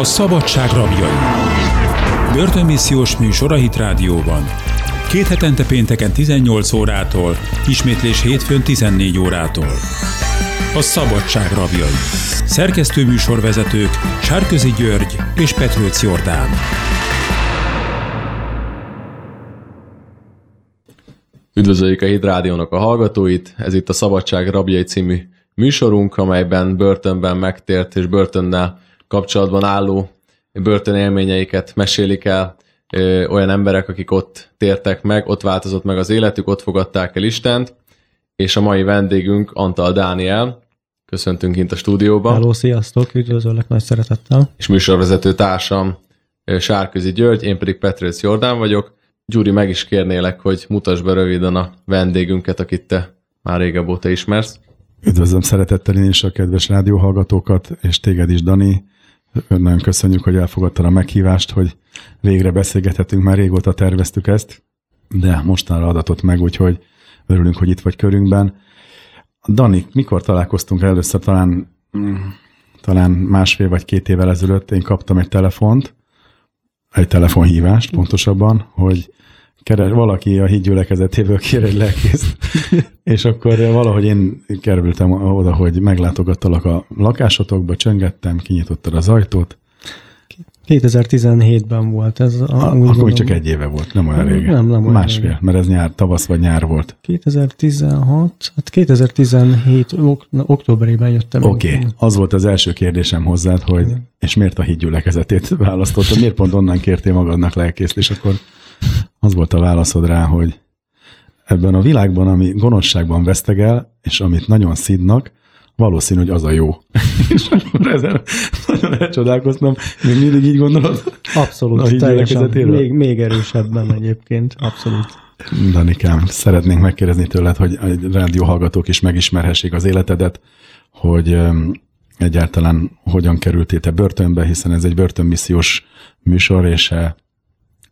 A szabadság rabjai. Börtönmissziós műsor a Hit Rádióban. Két hetente pénteken 18 órától, ismétlés hétfőn 14 órától. A szabadság rabjai. Szerkesztő műsorvezetők Sárközi György és Petrőc Jordán. Üdvözöljük a Hit Rádiónak a hallgatóit, ez itt a Szabadság Rabjai című műsorunk, amelyben börtönben megtért és börtönnel kapcsolatban álló börtönélményeiket mesélik el ö, olyan emberek, akik ott tértek meg, ott változott meg az életük, ott fogadták el Istent, és a mai vendégünk Antal Dániel, köszöntünk itt a stúdióban. Hello, sziasztok, üdvözöllek nagy szeretettel. És műsorvezető társam Sárközi György, én pedig Petrőc Jordán vagyok. Gyuri, meg is kérnélek, hogy mutasd be röviden a vendégünket, akit te már régebb óta ismersz. Üdvözlöm szeretettel én is a kedves rádióhallgatókat, és téged is, Dani. Nagyon köszönjük, hogy elfogadtad a meghívást, hogy végre beszélgethetünk, már régóta terveztük ezt, de mostanra adatott meg, úgyhogy örülünk, hogy itt vagy körünkben. Dani, mikor találkoztunk először? Talán, talán másfél vagy két évvel ezelőtt én kaptam egy telefont, egy telefonhívást pontosabban, hogy keres, valaki a hídgyülekezetéből kér egy lelkészt, és akkor valahogy én kerültem oda, hogy meglátogattalak a lakásotokba, csöngettem, kinyitottad az ajtót. 2017-ben volt ez. A, A, akkor még csak egy éve volt, nem olyan régen. Nem, nem olyan Másfél, régen. mert ez nyár, tavasz vagy nyár volt. 2016, hát 2017 ok, na, októberében jöttem. Oké, okay. az volt az első kérdésem hozzád, hogy és miért a hídgyülekezetét választottad, miért pont onnan kértél magadnak lelkészt, és akkor az volt a válaszod rá, hogy ebben a világban, ami gonoszságban vesztegel, és amit nagyon szidnak, valószínű, hogy az a jó. és akkor ezen nagyon elcsodálkoztam. Még mindig így gondolod? Abszolút, A teljesen. hídgyülekezetéről? Még, még erősebben egyébként, abszolút. Danikám, szeretnénk megkérdezni tőled, hogy a rádióhallgatók is megismerhessék az életedet, hogy egyáltalán hogyan kerültél te börtönbe, hiszen ez egy börtönmissziós műsor, és eh,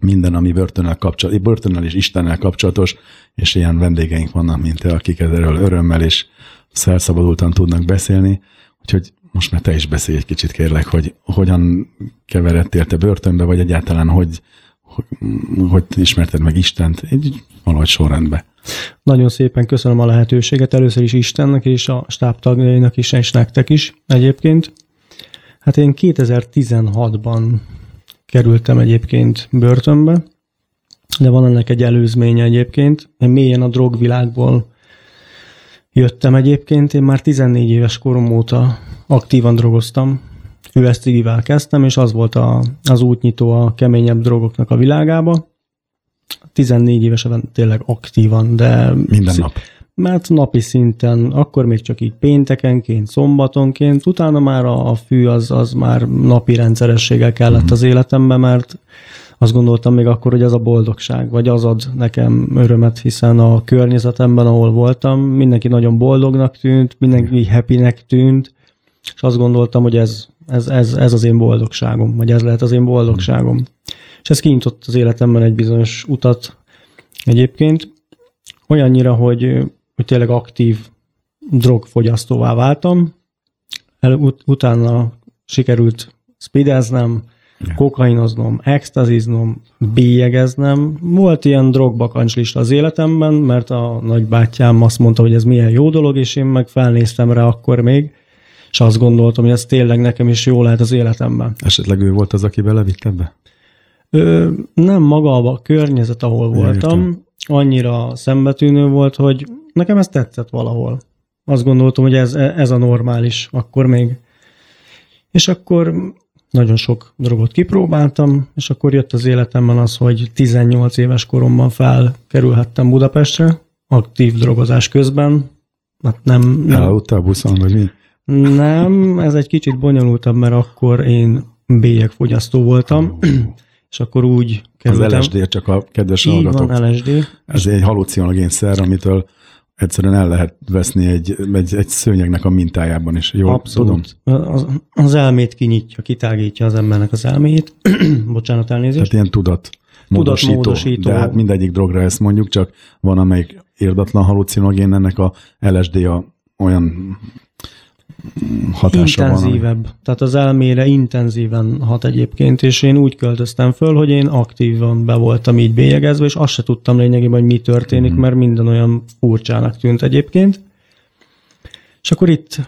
minden, ami börtönnel, kapcsolatos, börtönnel és Istennel kapcsolatos, és ilyen vendégeink vannak, mint te, akik erről örömmel és felszabadultan tudnak beszélni. Úgyhogy most már te is beszélj egy kicsit, kérlek, hogy hogyan keveredtél te börtönbe, vagy egyáltalán hogy, hogy, ismerted meg Istent, egy valahogy sorrendbe. Nagyon szépen köszönöm a lehetőséget először is Istennek és a stábtagjainak is, és nektek is egyébként. Hát én 2016-ban kerültem egyébként börtönbe, de van ennek egy előzménye egyébként. Én mélyen a drogvilágból jöttem egyébként. Én már 14 éves korom óta aktívan drogoztam. Fülesztigivel kezdtem, és az volt a, az útnyitó a keményebb drogoknak a világába. 14 évesen tényleg aktívan, de... Minden nap. Mert napi szinten, akkor még csak így péntekenként, szombatonként, utána már a, a fű az, az már napi rendszerességgel kellett az életembe, mert azt gondoltam még akkor, hogy ez a boldogság, vagy az ad nekem örömet, hiszen a környezetemben, ahol voltam, mindenki nagyon boldognak tűnt, mindenki happynek tűnt, és azt gondoltam, hogy ez, ez, ez, ez az én boldogságom, vagy ez lehet az én boldogságom. És ez kinyitott az életemben egy bizonyos utat egyébként, olyannyira, hogy, hogy tényleg aktív drogfogyasztóvá váltam. El, ut- utána sikerült speedeznem, kokainoznom, extaziznom, bélyegeznem. Volt ilyen drogbakancslista az életemben, mert a nagybátyám azt mondta, hogy ez milyen jó dolog, és én meg felnéztem rá akkor még, és azt gondoltam, hogy ez tényleg nekem is jó lehet az életemben. Esetleg ő volt az, aki belevitt ebbe? Ö, nem maga a környezet, ahol voltam, Értem. Annyira szembetűnő volt, hogy nekem ez tetszett valahol. Azt gondoltam, hogy ez, ez a normális akkor még. És akkor nagyon sok drogot kipróbáltam, és akkor jött az életemben az, hogy 18 éves koromban felkerülhettem Budapestre, aktív drogozás közben. Hát nem, nem, Elaludtál buszon, vagy mi? nem, ez egy kicsit bonyolultabb, mert akkor én bélyegfogyasztó voltam, és akkor úgy Az kerültem. LSD, csak a kedves Így hallgatók. van, LSD. Ez egy halucinogén szer, amitől egyszerűen el lehet veszni egy, egy, egy szőnyegnek a mintájában is. Jól tudom? Abszolút. Az, az elmét kinyitja, kitágítja az embernek az elméjét. Bocsánat, elnézést. Tehát ilyen tudat módosító. Tudatmódosító. De hát mindegyik drogra ezt mondjuk, csak van amelyik érdatlan halucinogén, ennek a LSD a olyan hatása intenzívebb. van. Tehát az elmére intenzíven hat egyébként, és én úgy költöztem föl, hogy én aktívan be voltam így bélyegezve, és azt se tudtam lényegében, hogy mi történik, mm. mert minden olyan furcsának tűnt egyébként. És akkor itt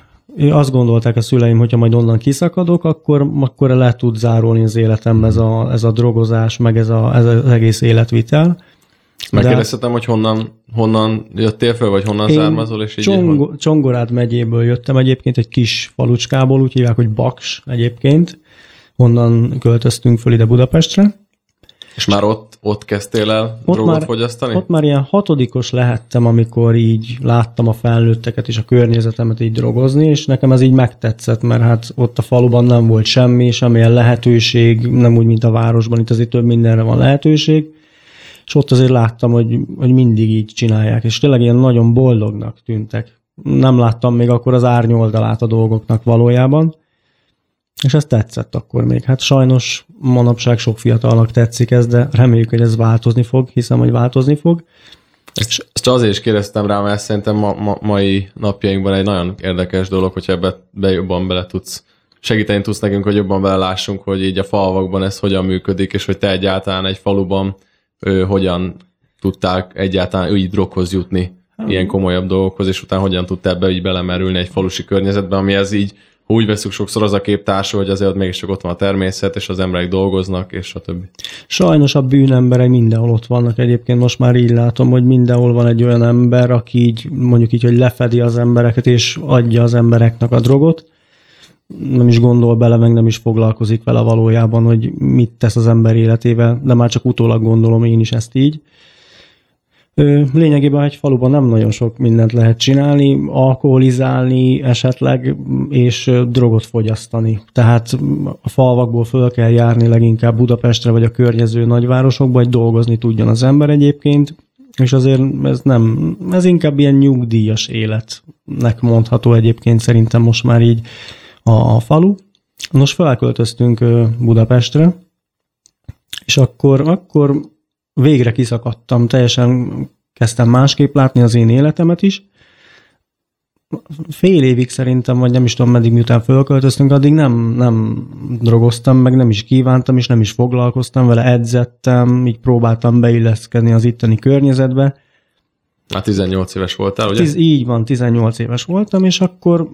azt gondolták a szüleim, hogyha majd onnan kiszakadok, akkor, akkor le tud zárulni az életem ez a, ez a drogozás, meg ez, a, ez az egész életvitel. Megkérdezhetem, hogy honnan, honnan jöttél föl, vagy honnan származol, és így Csong- Csongorád megyéből jöttem egyébként, egy kis falucskából, úgy hívják, hogy Baks egyébként. Onnan költöztünk föl ide Budapestre. És már ott, ott kezdtél el ott drogot már, fogyasztani? Ott már ilyen hatodikos lehettem, amikor így láttam a felnőtteket és a környezetemet így drogozni, és nekem ez így megtetszett, mert hát ott a faluban nem volt semmi, semmilyen lehetőség, nem úgy, mint a városban, itt azért több mindenre van lehetőség, és ott azért láttam, hogy, hogy mindig így csinálják, és tényleg ilyen nagyon boldognak tűntek. Nem láttam még akkor az árnyoldalát a dolgoknak valójában, és ez tetszett akkor még. Hát sajnos manapság sok fiatalnak tetszik ez, de reméljük, hogy ez változni fog, hiszem, hogy változni fog. Ezt, ezt azért is kérdeztem rá, mert szerintem ma, ma, mai napjainkban egy nagyon érdekes dolog, hogyha ebbe be jobban bele tudsz segíteni tudsz nekünk, hogy jobban belelássunk, hogy így a falvakban ez hogyan működik, és hogy te egyáltalán egy faluban ő, hogyan tudtál egyáltalán így droghoz jutni, ilyen komolyabb dolgokhoz, és utána hogyan tudtál ebbe így belemerülni egy falusi környezetbe, ami ez így úgy veszük sokszor az a kép társul, hogy azért mégiscsak ott van a természet, és az emberek dolgoznak, és a többi. Sajnos a bűnemberek mindenhol ott vannak egyébként, most már így látom, hogy mindenhol van egy olyan ember, aki így mondjuk így, hogy lefedi az embereket, és adja az embereknek a drogot, nem is gondol bele, meg nem is foglalkozik vele valójában, hogy mit tesz az ember életével, de már csak utólag gondolom én is ezt így. Lényegében egy faluban nem nagyon sok mindent lehet csinálni, alkoholizálni esetleg, és drogot fogyasztani. Tehát a falvakból föl kell járni leginkább Budapestre vagy a környező nagyvárosokba, hogy dolgozni tudjon az ember egyébként, és azért ez nem, ez inkább ilyen nyugdíjas életnek mondható egyébként szerintem most már így a, falu. Nos, felköltöztünk Budapestre, és akkor, akkor végre kiszakadtam, teljesen kezdtem másképp látni az én életemet is. Fél évig szerintem, vagy nem is tudom, meddig miután fölköltöztünk, addig nem, nem drogoztam, meg nem is kívántam, és nem is foglalkoztam vele, edzettem, így próbáltam beilleszkedni az itteni környezetbe. Hát 18 éves voltál, ugye? Tiz, így van, 18 éves voltam, és akkor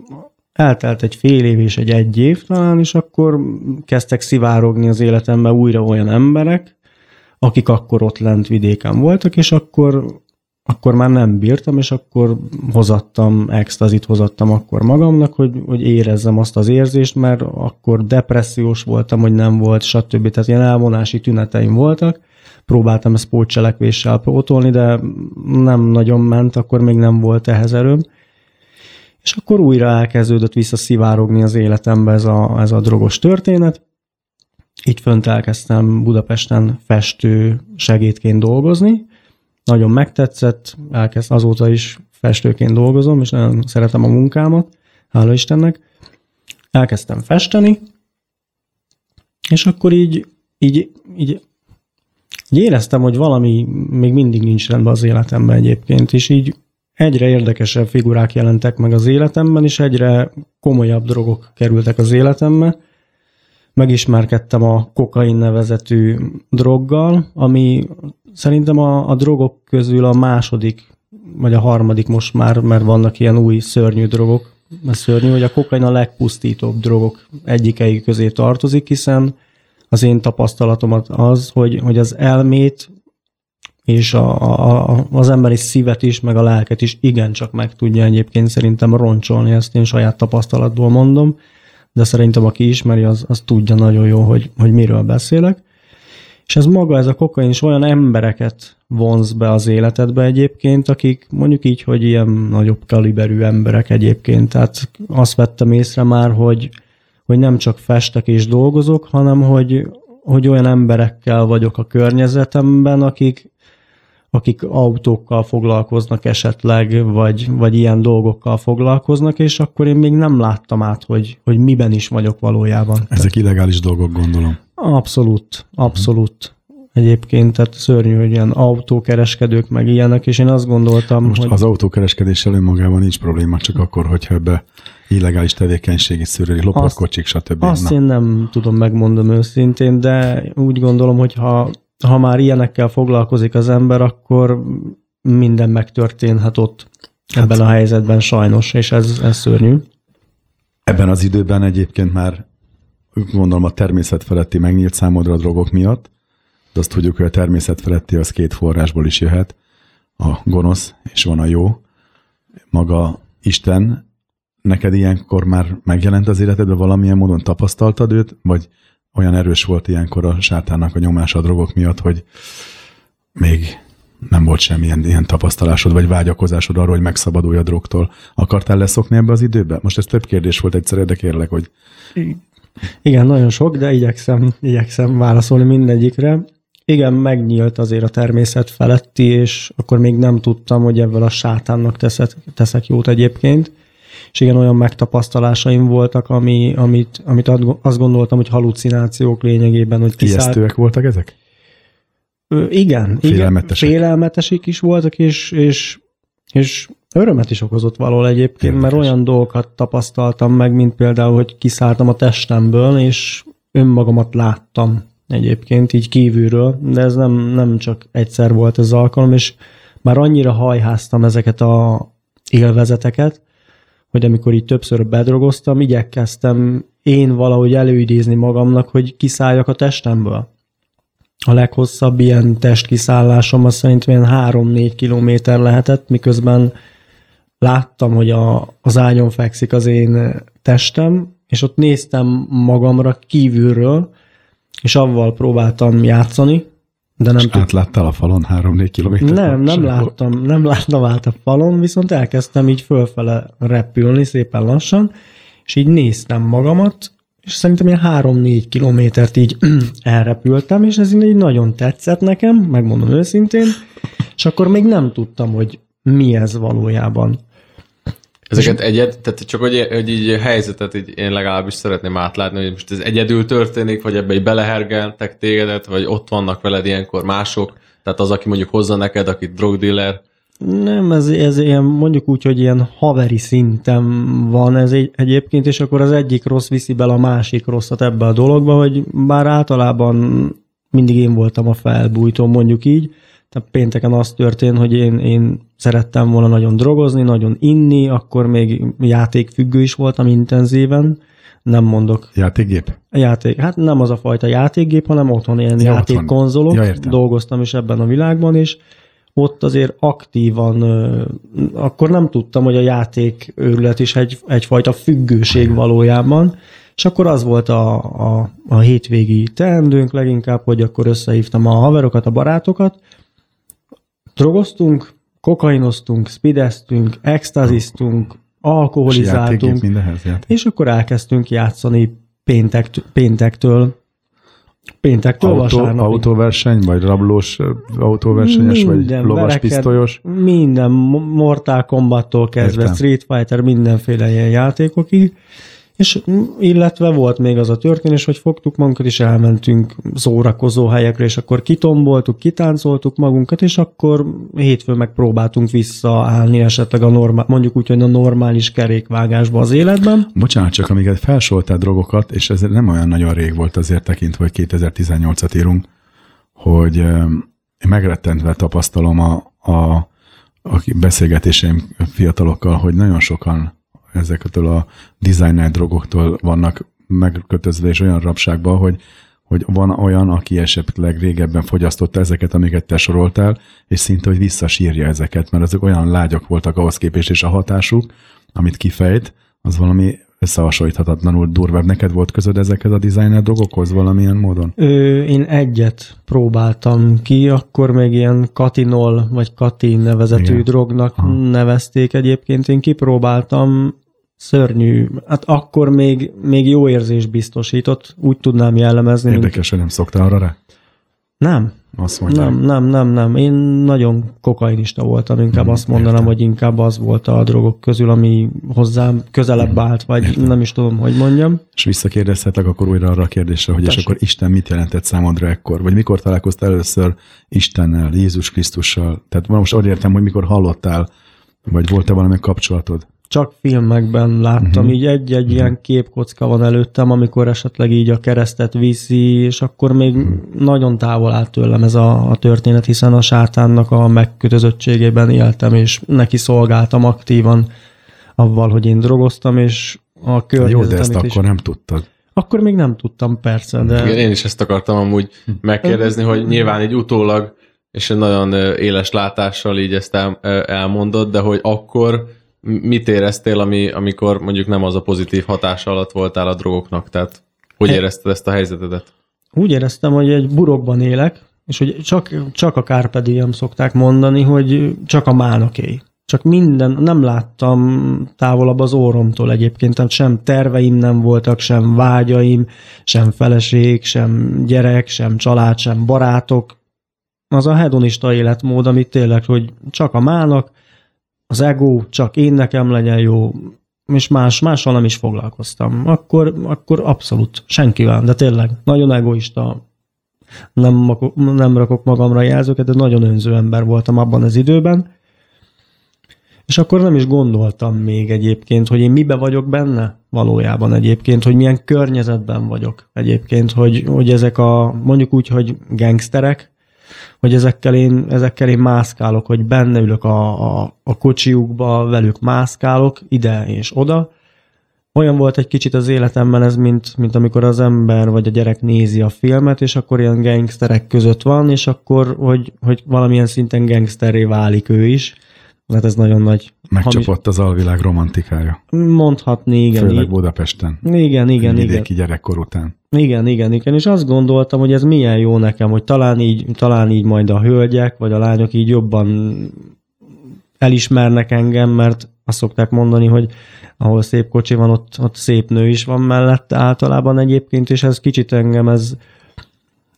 eltelt egy fél év és egy egy év talán, és akkor kezdtek szivárogni az életembe újra olyan emberek, akik akkor ott lent vidéken voltak, és akkor, akkor már nem bírtam, és akkor hozattam, extazit hozattam akkor magamnak, hogy, hogy érezzem azt az érzést, mert akkor depressziós voltam, hogy nem volt, stb. Tehát ilyen elvonási tüneteim voltak, próbáltam ezt pótcselekvéssel pótolni, de nem nagyon ment, akkor még nem volt ehhez erőm. És akkor újra elkezdődött visszaszivárogni az életembe ez a, ez a drogos történet, így fönt elkezdtem Budapesten festő segédként dolgozni. Nagyon megtetszett, elkezd azóta is festőként dolgozom, és nagyon szeretem a munkámat, hála Istennek. Elkezdtem festeni, és akkor így, így, így, így éreztem, hogy valami még mindig nincs rendben az életemben egyébként, és így egyre érdekesebb figurák jelentek meg az életemben, és egyre komolyabb drogok kerültek az életembe, megismerkedtem a kokain nevezetű droggal, ami szerintem a, a drogok közül a második, vagy a harmadik most már, mert vannak ilyen új szörnyű drogok, mert szörnyű, hogy a kokain a legpusztítóbb drogok egyikei közé tartozik, hiszen az én tapasztalatomat az, hogy, hogy az elmét és a, a, az emberi szívet is, meg a lelket is igencsak meg tudja egyébként szerintem roncsolni, ezt én saját tapasztalatból mondom de szerintem aki ismeri, az, az tudja nagyon jó, hogy, hogy miről beszélek. És ez maga, ez a kokain is olyan embereket vonz be az életedbe egyébként, akik mondjuk így, hogy ilyen nagyobb kaliberű emberek egyébként. Tehát azt vettem észre már, hogy, hogy nem csak festek és dolgozok, hanem hogy, hogy olyan emberekkel vagyok a környezetemben, akik, akik autókkal foglalkoznak esetleg, vagy, vagy ilyen dolgokkal foglalkoznak, és akkor én még nem láttam át, hogy, hogy miben is vagyok valójában. Ezek tehát, illegális dolgok, gondolom. Abszolút, abszolút. Egyébként, tehát szörnyű, hogy ilyen autókereskedők meg ilyenek, és én azt gondoltam, Most hogy... az autókereskedéssel önmagában nincs probléma, csak akkor, hogyha ebbe illegális tevékenységi szűrői, lopott kocsik, stb. Azt Na. én nem tudom megmondom őszintén, de úgy gondolom, hogy ha, ha már ilyenekkel foglalkozik az ember, akkor minden megtörténhet ott hát, ebben a helyzetben sajnos, és ez, ez szörnyű. Ebben az időben egyébként már gondolom a természet feletti megnyílt számodra a drogok miatt, de azt tudjuk, hogy a természet feletti az két forrásból is jöhet. A gonosz és van a jó. Maga Isten, neked ilyenkor már megjelent az életedben, valamilyen módon tapasztaltad őt, vagy olyan erős volt ilyenkor a sátának a nyomása a drogok miatt, hogy még nem volt semmilyen ilyen tapasztalásod, vagy vágyakozásod arról, hogy megszabadulj a drogtól. Akartál leszokni ebbe az időbe? Most ez több kérdés volt egyszer, de kérlek, hogy... Igen, nagyon sok, de igyekszem, igyekszem válaszolni mindegyikre. Igen, megnyílt azért a természet feletti, és akkor még nem tudtam, hogy ebből a sátánnak teszek, teszek jót egyébként. És igen, olyan megtapasztalásaim voltak, ami, amit, amit azt gondoltam, hogy halucinációk lényegében. Hogy kiszállt... Ijesztőek voltak ezek? Ö, igen, félelmetesek. igen, félelmetesek is voltak, és, és, és örömet is okozott valahol egyébként, Érdekes. mert olyan dolgokat tapasztaltam meg, mint például, hogy kiszálltam a testemből, és önmagamat láttam egyébként így kívülről, de ez nem, nem csak egyszer volt ez az alkalom, és már annyira hajháztam ezeket a élvezeteket, hogy amikor így többször bedrogoztam, igyekeztem én valahogy előidézni magamnak, hogy kiszálljak a testemből. A leghosszabb ilyen testkiszállásom az szerintem ilyen 3-4 kilométer lehetett, miközben láttam, hogy a, az ágyon fekszik az én testem, és ott néztem magamra kívülről, és avval próbáltam játszani, de nem és tud... átláttál a falon 3-4 kilométer? Nem, nem láttam, nem láttam át a falon, viszont elkezdtem így fölfele repülni szépen lassan, és így néztem magamat, és szerintem ilyen 3-4 kilométert így elrepültem, és ez így nagyon tetszett nekem, megmondom őszintén, és akkor még nem tudtam, hogy mi ez valójában. Ezeket egyed, tehát csak hogy, hogy így helyzetet így én legalábbis szeretném átlátni, hogy most ez egyedül történik, vagy ebbe így belehergeltek tégedet, vagy ott vannak veled ilyenkor mások, tehát az, aki mondjuk hozza neked, aki drogdealer. Nem, ez, ez ilyen, mondjuk úgy, hogy ilyen haveri szinten van ez egy, egyébként, és akkor az egyik rossz viszi bele a másik rosszat ebbe a dologba, hogy bár általában mindig én voltam a felbújtó, mondjuk így, tehát pénteken az történt, hogy én, én szerettem volna nagyon drogozni, nagyon inni, akkor még játékfüggő is voltam intenzíven, nem mondok. Játékgép? Játék. Hát nem az a fajta játékgép, hanem otthon ilyen ja, játékkonzolok. Ja, Dolgoztam is ebben a világban, és ott azért aktívan, akkor nem tudtam, hogy a játék őrület is egy, egyfajta függőség valójában, és akkor az volt a, a, a hétvégi teendőnk leginkább, hogy akkor összehívtam a haverokat, a barátokat, drogoztunk, kokainoztunk, speedeztünk, extaziztunk, alkoholizáltunk, és, és akkor elkezdtünk játszani péntek, péntektől Péntektől Autó, vasárnapig. Autóverseny, vagy rablós autóversenyes, minden, vagy lovas pisztolyos? Minden, Mortal Kombattól kezdve, Értem. Street Fighter, mindenféle ilyen játékokig. És illetve volt még az a történés, hogy fogtuk magunkat, és elmentünk szórakozó helyekre, és akkor kitomboltuk, kitáncoltuk magunkat, és akkor hétfőn megpróbáltunk visszaállni esetleg a normál, mondjuk úgy, hogy a normális kerékvágásba az életben. Bocsánat, csak amiket felsoltál drogokat, és ez nem olyan nagyon rég volt azért tekintve, hogy 2018-at írunk, hogy én megrettentve tapasztalom a, a, a beszélgetéseim fiatalokkal, hogy nagyon sokan ezeketől a designer drogoktól vannak megkötözve és olyan rabságban, hogy, hogy van olyan, aki esetleg régebben fogyasztotta ezeket, amiket te soroltál, és szinte, hogy visszasírja ezeket, mert azok olyan lágyak voltak ahhoz képest, és a hatásuk, amit kifejt, az valami összehasonlíthatatlanul durvább. Neked volt közöd ezekhez a designer dolgokhoz valamilyen módon? Ö, én egyet próbáltam ki, akkor még ilyen katinol, vagy katin nevezetű Igen. drognak Aha. nevezték egyébként. Én kipróbáltam, szörnyű. Hát akkor még, még jó érzés biztosított, úgy tudnám jellemezni. Érdekes, hogy nem szoktál arra rá? Nem. Azt mondjam. Nem, nem, nem, nem. Én nagyon kokainista voltam, inkább hmm, azt mondanám, értem. hogy inkább az volt a drogok közül, ami hozzám közelebb hmm, állt, vagy értem. nem is tudom, hogy mondjam. És visszakérdezhetek akkor újra arra a kérdésre, hogy Tessék. és akkor Isten mit jelentett számodra ekkor? Vagy mikor találkoztál először Istennel, Jézus Krisztussal? Tehát most úgy értem, hogy mikor hallottál, vagy volt-e valami kapcsolatod? Csak filmekben láttam, uh-huh. így egy-egy uh-huh. ilyen képkocka van előttem, amikor esetleg így a keresztet viszi, és akkor még uh-huh. nagyon távol állt tőlem ez a, a történet, hiszen a sátánnak a megkötözöttségében éltem, és neki szolgáltam aktívan avval, hogy én drogoztam, és a Jó, de ezt is. akkor nem tudtad. Akkor még nem tudtam, persze, de... Igen, én is ezt akartam amúgy megkérdezni, hogy nyilván így utólag, és egy nagyon éles látással így ezt el, elmondod, de hogy akkor mit éreztél, ami, amikor mondjuk nem az a pozitív hatása alatt voltál a drogoknak? Tehát hogy érezted ezt a helyzetedet? úgy éreztem, hogy egy burokban élek, és hogy csak, csak a Carpe diem szokták mondani, hogy csak a mánoké. Csak minden, nem láttam távolabb az óromtól egyébként, tehát sem terveim nem voltak, sem vágyaim, sem feleség, sem gyerek, sem család, sem barátok. Az a hedonista életmód, amit tényleg, hogy csak a mának, az ego, csak én nekem legyen jó, és más, mással nem is foglalkoztam. Akkor, akkor abszolút senkivel, de tényleg nagyon egoista, nem, nem rakok magamra jelzőket, de nagyon önző ember voltam abban az időben. És akkor nem is gondoltam még egyébként, hogy én mibe vagyok benne valójában egyébként, hogy milyen környezetben vagyok egyébként, hogy, hogy ezek a, mondjuk úgy, hogy gangsterek, hogy ezekkel én, ezekkel én mászkálok, hogy benne ülök a, a, a kocsiukba, velük mászkálok ide és oda. Olyan volt egy kicsit az életemben ez, mint, mint amikor az ember vagy a gyerek nézi a filmet, és akkor ilyen gangsterek között van, és akkor, hogy, hogy valamilyen szinten gangsterré válik ő is. Hát ez nagyon nagy. Megcsapott az alvilág romantikája. Mondhatni, igen. Főleg Budapesten. igen, igen, igen. vidéki gyerekkor után. Igen, igen, igen, és azt gondoltam, hogy ez milyen jó nekem, hogy talán így, talán így majd a hölgyek, vagy a lányok így jobban elismernek engem, mert azt szokták mondani, hogy ahol szép kocsi van, ott, ott szép nő is van mellette általában egyébként, és ez kicsit engem ez,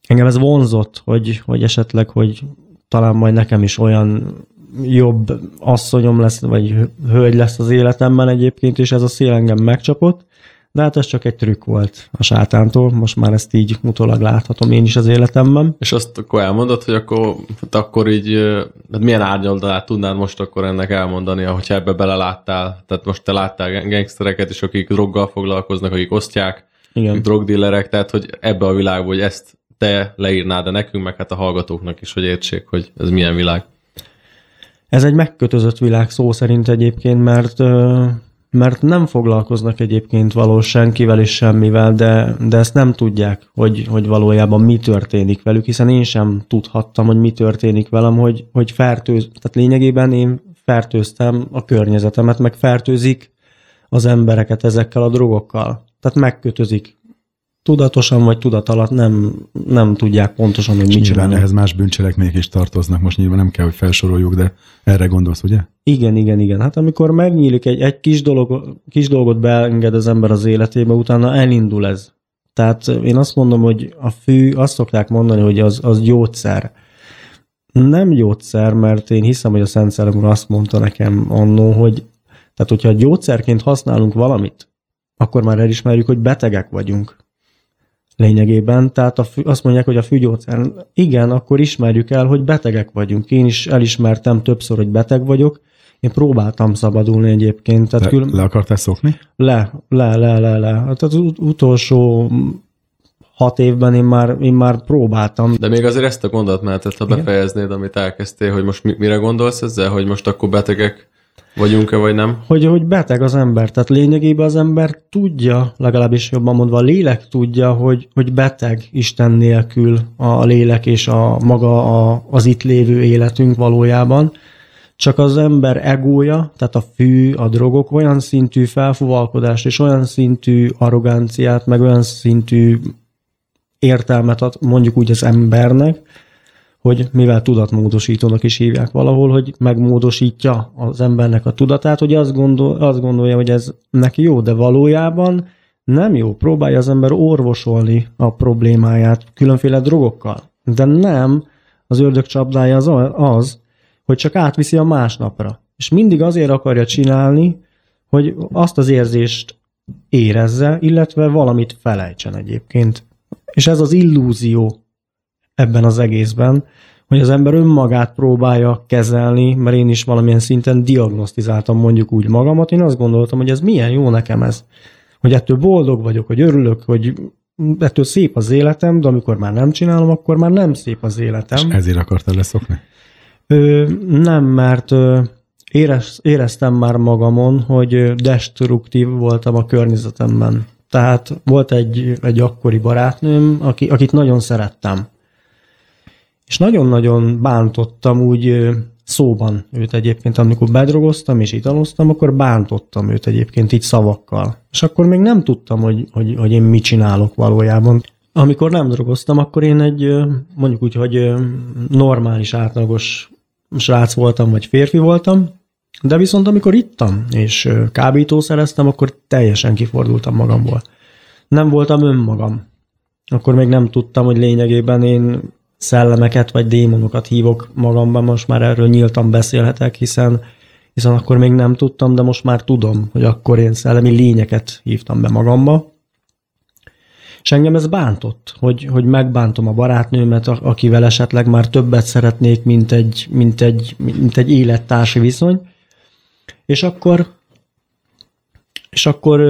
engem ez vonzott, hogy, hogy esetleg, hogy talán majd nekem is olyan jobb asszonyom lesz, vagy hölgy lesz az életemben egyébként, és ez a szél engem megcsapott, de hát ez csak egy trükk volt a sátántól, most már ezt így utólag láthatom én is az életemben. És azt akkor elmondod, hogy akkor, hát akkor így, hát milyen árnyoldalát tudnád most akkor ennek elmondani, hogyha ebbe beleláttál? Tehát most te láttál gang- gangstereket is, akik droggal foglalkoznak, akik osztják, Igen. drogdillerek, tehát hogy ebbe a világba, hogy ezt te leírnád de nekünk, meg hát a hallgatóknak is, hogy értsék, hogy ez milyen világ. Ez egy megkötözött világ szó szerint egyébként, mert mert nem foglalkoznak egyébként valós senkivel és semmivel, de, de ezt nem tudják, hogy, hogy valójában mi történik velük, hiszen én sem tudhattam, hogy mi történik velem, hogy, hogy fertőz, tehát lényegében én fertőztem a környezetemet, meg fertőzik az embereket ezekkel a drogokkal. Tehát megkötözik. Tudatosan vagy tudat alatt nem, nem tudják pontosan, hogy mit Nyilván csinálnak. ehhez más bűncselekmények is tartoznak, most nyilván nem kell, hogy felsoroljuk, de erre gondolsz, ugye? Igen, igen, igen. Hát amikor megnyílik egy, egy kis, dolog, kis dolgot beenged az ember az életébe, utána elindul ez. Tehát én azt mondom, hogy a fű, azt szokták mondani, hogy az, az gyógyszer. Nem gyógyszer, mert én hiszem, hogy a Szent Szellem úr azt mondta nekem annó, hogy tehát hogyha gyógyszerként használunk valamit, akkor már elismerjük, hogy betegek vagyunk lényegében. Tehát a azt mondják, hogy a fűgyógyszer, igen, akkor ismerjük el, hogy betegek vagyunk. Én is elismertem többször, hogy beteg vagyok. Én próbáltam szabadulni egyébként. Tehát Le, kül... le akartál szokni? le, le, le, le, le. Hát az ut- utolsó hat évben én már, én már próbáltam. De még azért ezt a gondolatmenetet, ha Igen. befejeznéd, amit elkezdtél, hogy most mi, mire gondolsz ezzel, hogy most akkor betegek vagyunk-e, vagy nem? Hogy, hogy beteg az ember. Tehát lényegében az ember tudja, legalábbis jobban mondva, a lélek tudja, hogy, hogy beteg Isten nélkül a lélek és a maga a, az itt lévő életünk valójában. Csak az ember egója, tehát a fű, a drogok olyan szintű felfúvalkodást és olyan szintű arroganciát, meg olyan szintű értelmet ad mondjuk úgy az embernek, hogy mivel tudatmódosítónak is hívják valahol, hogy megmódosítja az embernek a tudatát, hogy azt, gondol, azt gondolja, hogy ez neki jó, de valójában nem jó. Próbálja az ember orvosolni a problémáját különféle drogokkal. De nem, az ördög csapdája az, az, hogy csak átviszi a másnapra. És mindig azért akarja csinálni, hogy azt az érzést érezze, illetve valamit felejtsen egyébként. És ez az illúzió ebben az egészben, hogy az ember önmagát próbálja kezelni, mert én is valamilyen szinten diagnosztizáltam mondjuk úgy magamat, én azt gondoltam, hogy ez milyen jó nekem ez, hogy ettől boldog vagyok, hogy örülök, hogy ettől szép az életem, de amikor már nem csinálom, akkor már nem szép az életem. És ezért akartál leszokni? Ö, nem, mert ö, érez, éreztem már magamon, hogy destruktív voltam a környezetemben. Tehát volt egy, egy akkori barátnőm, aki, akit nagyon szerettem. És nagyon-nagyon bántottam úgy szóban őt egyébként, amikor bedrogoztam és italoztam, akkor bántottam őt egyébként így szavakkal. És akkor még nem tudtam, hogy, hogy, hogy én mit csinálok valójában. Amikor nem drogoztam, akkor én egy mondjuk úgy, hogy normális, átlagos srác voltam, vagy férfi voltam, de viszont amikor ittam, és kábítószereztem, akkor teljesen kifordultam magamból. Nem voltam önmagam. Akkor még nem tudtam, hogy lényegében én szellemeket vagy démonokat hívok magamban, most már erről nyíltan beszélhetek, hiszen, hiszen akkor még nem tudtam, de most már tudom, hogy akkor én szellemi lényeket hívtam be magamba. És engem ez bántott, hogy, hogy megbántom a barátnőmet, akivel esetleg már többet szeretnék, mint egy, mint egy, mint egy élettársi viszony. És akkor, és akkor,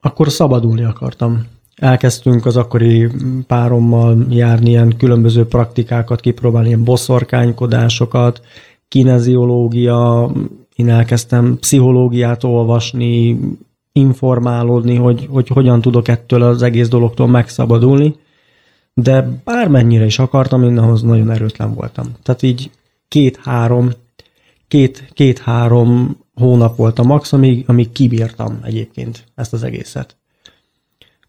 akkor szabadulni akartam elkezdtünk az akkori párommal járni ilyen különböző praktikákat, kipróbálni ilyen boszorkánykodásokat, kineziológia, én elkezdtem pszichológiát olvasni, informálódni, hogy, hogy hogyan tudok ettől az egész dologtól megszabadulni, de bármennyire is akartam, én ahhoz nagyon erőtlen voltam. Tehát így két-három, két, két-három hónap volt a max, amíg, amíg kibírtam egyébként ezt az egészet.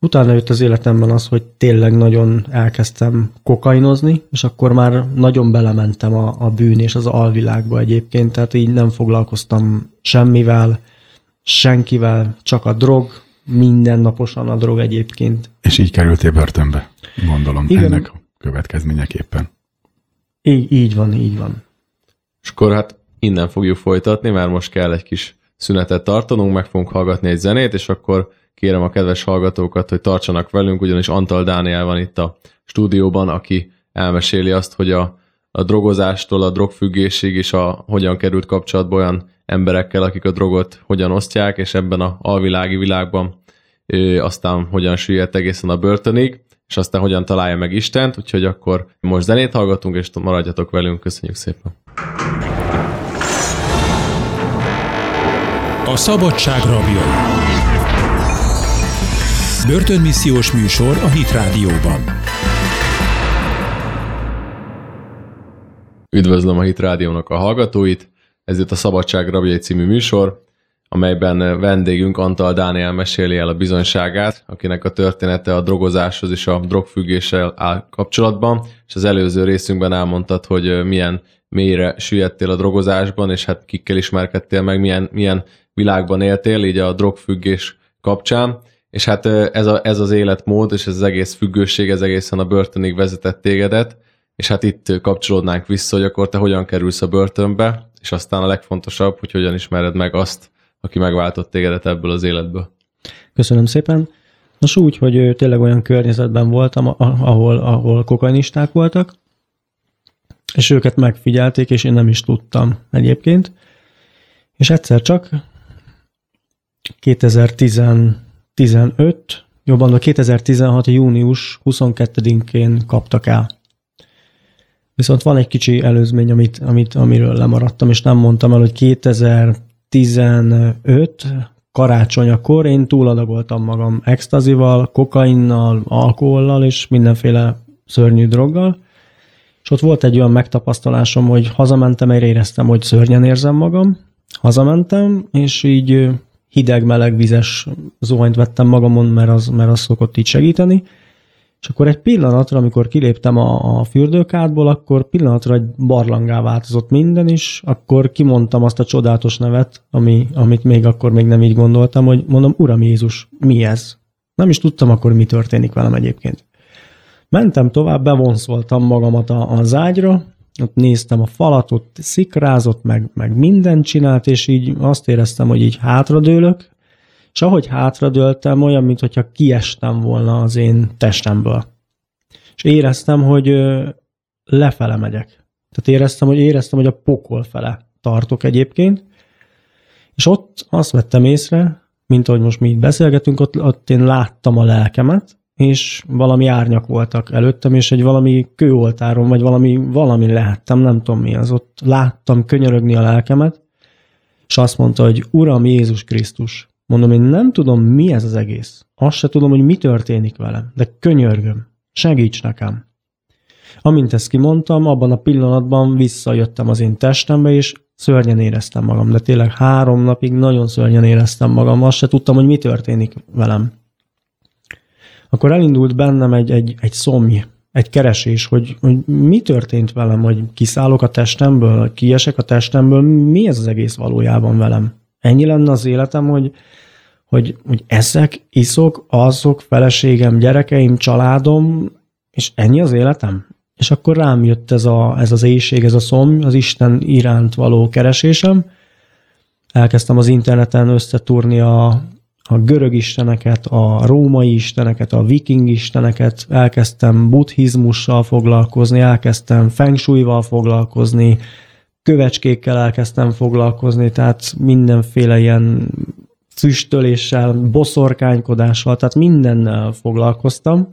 Utána jött az életemben az, hogy tényleg nagyon elkezdtem kokainozni, és akkor már nagyon belementem a, a bűn és az alvilágba egyébként, tehát így nem foglalkoztam semmivel, senkivel, csak a drog, mindennaposan a drog egyébként. És így kerültél börtönbe, gondolom, Igen. ennek következményeképpen. Így, így van, így van. És akkor hát innen fogjuk folytatni, mert most kell egy kis szünetet tartanunk, meg fogunk hallgatni egy zenét, és akkor kérem a kedves hallgatókat, hogy tartsanak velünk, ugyanis Antal Dániel van itt a stúdióban, aki elmeséli azt, hogy a, a drogozástól a drogfüggésig és a hogyan került kapcsolatba olyan emberekkel, akik a drogot hogyan osztják, és ebben a alvilági világban ö, aztán hogyan süllyedt egészen a börtönig, és aztán hogyan találja meg Istent, úgyhogy akkor most zenét hallgatunk, és maradjatok velünk, köszönjük szépen! A szabadság rabjai. Börtönmissziós műsor a Hit Rádióban. Üdvözlöm a Hit Rádiónak a hallgatóit, ez itt a Szabadság Rabjai című műsor, amelyben vendégünk Antal Dániel meséli el a bizonyságát, akinek a története a drogozáshoz és a drogfüggéssel áll kapcsolatban, és az előző részünkben elmondtad, hogy milyen mélyre süllyedtél a drogozásban, és hát kikkel ismerkedtél meg, milyen, milyen világban éltél, így a drogfüggés kapcsán. És hát ez, a, ez az életmód, és ez az egész függőség, ez egészen a börtönig vezetett tégedet, és hát itt kapcsolódnánk vissza, hogy akkor te hogyan kerülsz a börtönbe, és aztán a legfontosabb, hogy hogyan ismered meg azt, aki megváltott tégedet ebből az életből. Köszönöm szépen. Nos úgy, hogy tényleg olyan környezetben voltam, ahol, ahol kokainisták voltak, és őket megfigyelték, és én nem is tudtam egyébként. És egyszer csak 2010 15, jobban a 2016. június 22-én kaptak el. Viszont van egy kicsi előzmény, amit, amit, amiről lemaradtam, és nem mondtam el, hogy 2015 karácsonyakor én túladagoltam magam extazival, kokainnal, alkohollal és mindenféle szörnyű droggal, és ott volt egy olyan megtapasztalásom, hogy hazamentem, erre éreztem, hogy szörnyen érzem magam, hazamentem, és így hideg-meleg vizes zuhanyt vettem magamon, mert az, mert az szokott így segíteni. És akkor egy pillanatra, amikor kiléptem a, a fürdőkádból, akkor pillanatra egy barlangá változott minden is, akkor kimondtam azt a csodálatos nevet, ami, amit még akkor még nem így gondoltam, hogy mondom, Uram Jézus, mi ez? Nem is tudtam akkor, mi történik velem egyébként. Mentem tovább, bevonszoltam magamat a, az ágyra, ott néztem a falat, ott szikrázott, meg, meg mindent csinált, és így azt éreztem, hogy így hátradőlök, és ahogy hátradőltem, olyan, mintha kiestem volna az én testemből. És éreztem, hogy lefele megyek. Tehát éreztem, hogy éreztem, hogy a pokol fele tartok egyébként, és ott azt vettem észre, mint ahogy most mi itt beszélgetünk, ott, ott én láttam a lelkemet, és valami árnyak voltak előttem, és egy valami kőoltáron, vagy valami, valami lehettem, nem tudom mi az. Ott láttam könyörögni a lelkemet, és azt mondta, hogy Uram Jézus Krisztus, mondom, én nem tudom, mi ez az egész. Azt se tudom, hogy mi történik velem, de könyörgöm, segíts nekem. Amint ezt kimondtam, abban a pillanatban visszajöttem az én testembe, és szörnyen éreztem magam, de tényleg három napig nagyon szörnyen éreztem magam, azt se tudtam, hogy mi történik velem. Akkor elindult bennem egy, egy, egy szomj, egy keresés, hogy, hogy mi történt velem, hogy kiszállok a testemből, kiesek a testemből, mi ez az egész valójában velem. Ennyi lenne az életem, hogy, hogy, hogy eszek, iszok, azok, feleségem, gyerekeim, családom, és ennyi az életem? És akkor rám jött ez, a, ez az éjség, ez a szomj, az Isten iránt való keresésem. Elkezdtem az interneten összetúrni a, a görög isteneket, a római isteneket, a viking isteneket, elkezdtem buddhizmussal foglalkozni, elkezdtem feng shui-val foglalkozni, kövecskékkel elkezdtem foglalkozni, tehát mindenféle ilyen füstöléssel, boszorkánykodással, tehát mindennel foglalkoztam.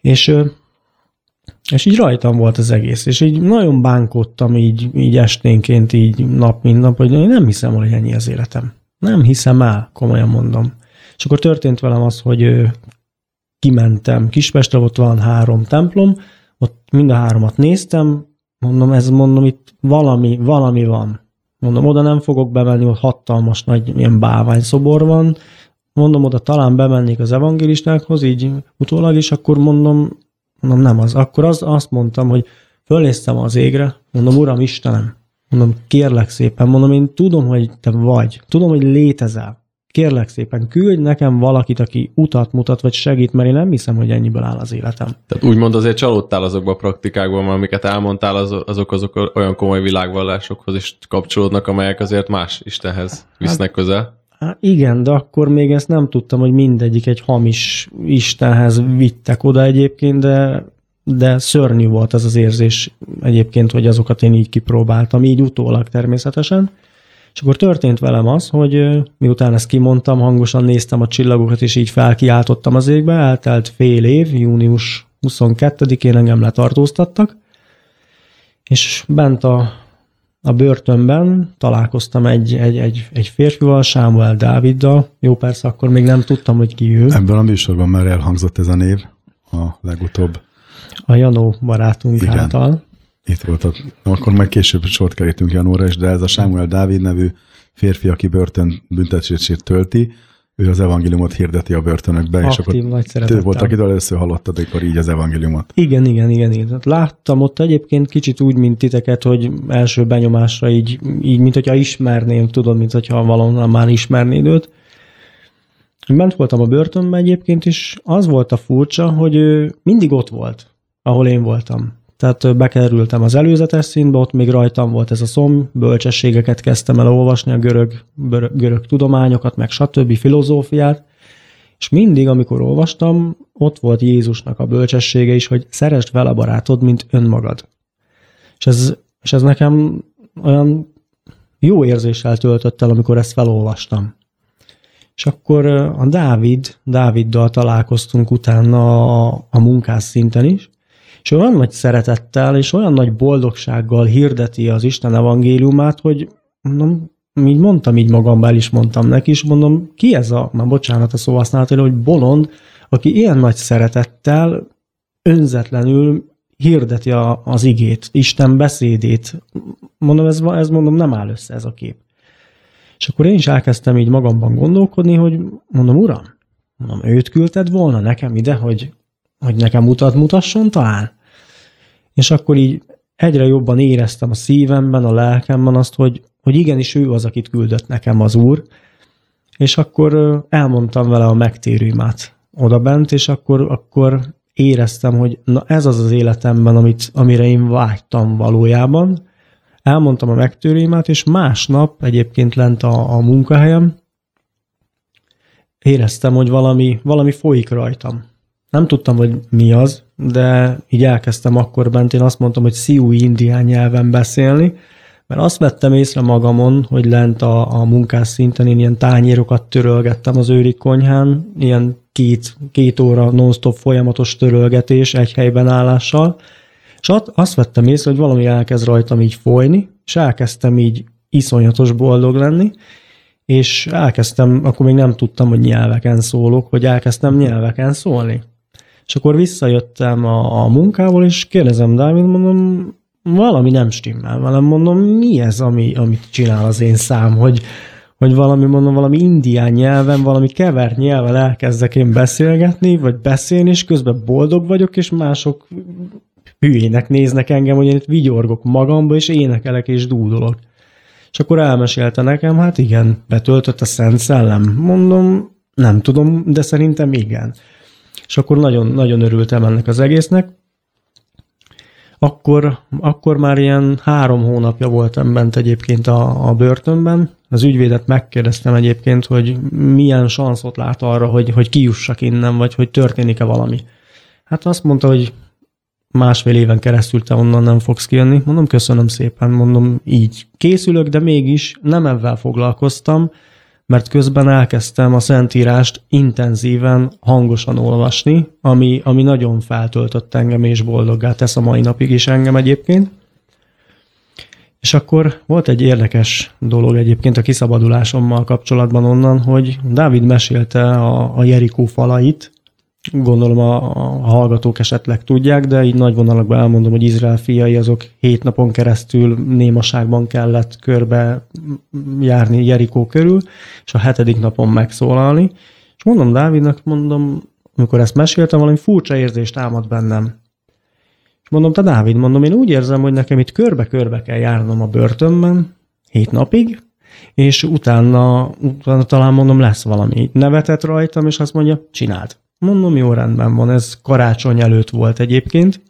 És és így rajtam volt az egész, és így nagyon bánkottam így, így esténként, így nap, mint nap, hogy én nem hiszem, hogy ennyi az életem. Nem hiszem el, komolyan mondom. És akkor történt velem az, hogy kimentem Kispestre, ott van három templom, ott mind a háromat néztem, mondom, ez mondom, itt valami, valami van. Mondom, oda nem fogok bemenni, ott hatalmas nagy ilyen báványszobor van, mondom, oda talán bemennék az evangélistákhoz, így utólag, és akkor mondom, Mondom, nem az. Akkor az, azt mondtam, hogy fölnéztem az égre, mondom, Uram Istenem, mondom, kérlek szépen, mondom, én tudom, hogy te vagy, tudom, hogy létezel. Kérlek szépen, küldj nekem valakit, aki utat mutat, vagy segít, mert én nem hiszem, hogy ennyiből áll az életem. Tehát úgymond azért csalódtál azokba a praktikákban, amiket elmondtál, azok, azok olyan komoly világvallásokhoz is kapcsolódnak, amelyek azért más Istenhez visznek hát, közel. Hát igen, de akkor még ezt nem tudtam, hogy mindegyik egy hamis Istenhez vittek oda egyébként, de, de szörnyű volt ez az érzés egyébként, hogy azokat én így kipróbáltam, így utólag természetesen. És akkor történt velem az, hogy miután ezt kimondtam, hangosan néztem a csillagokat, és így felkiáltottam az égbe, eltelt fél év, június 22-én engem letartóztattak, és bent a a börtönben találkoztam egy, egy, egy, egy férfival, Sámuel Dáviddal. Jó, persze, akkor még nem tudtam, hogy ki ő. Ebben a műsorban már elhangzott ez a név a legutóbb. A Janó barátunk Igen. által. Itt volt, a, akkor majd később sort kerítünk Janóra is, de ez a Sámuel Dávid nevű férfi, aki börtön büntetését tölti, ő az evangéliumot hirdeti a börtönökbe, Aktív, és akkor nagy ő volt, akitől először hallottad, akkor így az evangéliumot. Igen, igen, igen, igen. Láttam ott egyébként kicsit úgy, mint titeket, hogy első benyomásra így, így mint hogyha ismerném, tudod, mint hogyha valahonnan már ismernéd őt. Bent voltam a börtönben egyébként, és az volt a furcsa, hogy ő mindig ott volt, ahol én voltam. Tehát bekerültem az előzetes színbe, ott még rajtam volt ez a szom, bölcsességeket kezdtem el olvasni, a görög, görög tudományokat, meg stb. filozófiát, és mindig, amikor olvastam, ott volt Jézusnak a bölcsessége is, hogy szeresd vele barátod, mint önmagad. És ez, és ez nekem olyan jó érzéssel töltött el, amikor ezt felolvastam. És akkor a Dávid, Dáviddal találkoztunk utána a, a munkás szinten is, és olyan nagy szeretettel és olyan nagy boldogsággal hirdeti az Isten evangéliumát, hogy mondom, így mondtam így magamban, is mondtam neki, és mondom, ki ez a, már bocsánat a szóhasználat, hogy bolond, aki ilyen nagy szeretettel, önzetlenül hirdeti a, az igét, Isten beszédét. Mondom, ez, ez mondom, nem áll össze ez a kép. És akkor én is elkezdtem így magamban gondolkodni, hogy mondom, uram, mondom, őt küldted volna nekem ide, hogy, hogy nekem mutat, mutasson talán? És akkor így egyre jobban éreztem a szívemben, a lelkemben azt, hogy, hogy igenis ő az, akit küldött nekem az Úr, és akkor elmondtam vele a megtérőimát oda bent, és akkor, akkor éreztem, hogy na ez az az életemben, amit, amire én vágytam valójában. Elmondtam a megtérőimát, és másnap egyébként lent a, a munkahelyem, éreztem, hogy valami, valami folyik rajtam. Nem tudtam, hogy mi az, de így elkezdtem akkor bent, én azt mondtam, hogy sziú indián nyelven beszélni, mert azt vettem észre magamon, hogy lent a, a munkás szinten én ilyen tányérokat törölgettem az őri konyhán, ilyen két, két óra non-stop folyamatos törölgetés egy helyben állással, és azt vettem észre, hogy valami elkezd rajtam így folyni, és elkezdtem így iszonyatos boldog lenni, és elkezdtem, akkor még nem tudtam, hogy nyelveken szólok, hogy elkezdtem nyelveken szólni. És akkor visszajöttem a, a munkából, és kérdezem Dávid, mondom, valami nem stimmel velem, mondom, mi ez, ami, amit csinál az én szám, hogy, hogy valami, mondom, valami indián nyelven, valami kevert nyelven elkezdek én beszélgetni, vagy beszélni, és közben boldog vagyok, és mások hülyének néznek engem, hogy én itt vigyorgok magamba, és énekelek és dúdolok. És akkor elmesélte nekem, hát igen, betöltött a Szent Szellem. Mondom, nem tudom, de szerintem igen. És akkor nagyon, nagyon örültem ennek az egésznek. Akkor, akkor már ilyen három hónapja voltam bent egyébként a, a börtönben. Az ügyvédet megkérdeztem egyébként, hogy milyen sanszot lát arra, hogy, hogy kijussak innen, vagy hogy történik-e valami. Hát azt mondta, hogy másfél éven keresztül te onnan nem fogsz kijönni. Mondom, köszönöm szépen, mondom, így készülök, de mégis nem ebben foglalkoztam, mert közben elkezdtem a Szentírást intenzíven, hangosan olvasni, ami, ami nagyon feltöltött engem és boldoggá tesz a mai napig is engem egyébként. És akkor volt egy érdekes dolog egyébként a kiszabadulásommal kapcsolatban onnan, hogy Dávid mesélte a, a Jerikó falait, gondolom a, a hallgatók esetleg tudják, de így nagy vonalakban elmondom, hogy Izrael fiai azok hét napon keresztül némaságban kellett körbe járni Jerikó körül, és a hetedik napon megszólalni. És mondom Dávidnak, mondom, amikor ezt meséltem, valami furcsa érzést támad bennem. És mondom, te Dávid, mondom, én úgy érzem, hogy nekem itt körbe-körbe kell járnom a börtönben, hét napig, és utána, utána talán mondom, lesz valami. Nevetett rajtam, és azt mondja, csináld. Mondom, jó rendben van, ez karácsony előtt volt egyébként,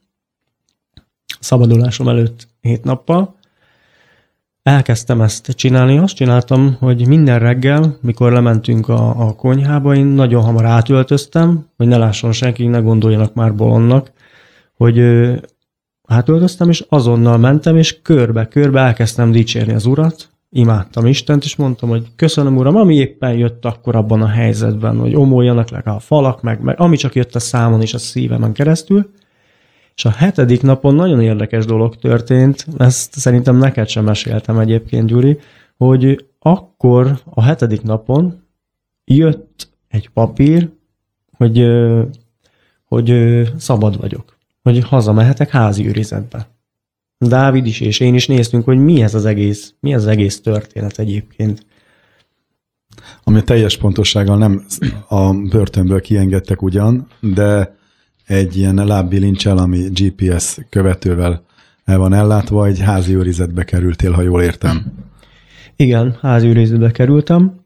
szabadulásom előtt hét nappal. Elkezdtem ezt csinálni, azt csináltam, hogy minden reggel, mikor lementünk a, a konyhába, én nagyon hamar átöltöztem, hogy ne lásson senki, ne gondoljanak már bolondnak, hogy átöltöztem, és azonnal mentem, és körbe-körbe elkezdtem dicsérni az urat, imádtam Istent, és mondtam, hogy köszönöm Uram, ami éppen jött akkor abban a helyzetben, hogy omoljanak le a falak, meg, meg ami csak jött a számon és a szívemen keresztül. És a hetedik napon nagyon érdekes dolog történt, ezt szerintem neked sem meséltem egyébként, Gyuri, hogy akkor a hetedik napon jött egy papír, hogy, hogy szabad vagyok, hogy hazamehetek házi őrizetbe. Dávid is és én is néztünk, hogy mi ez az egész, mi ez az egész történet egyébként. Ami teljes pontossággal nem a börtönből kiengedtek ugyan, de egy ilyen lábbilincsel, ami GPS követővel el van ellátva, egy házi őrizetbe kerültél, ha jól értem. Igen, házi őrizetbe kerültem.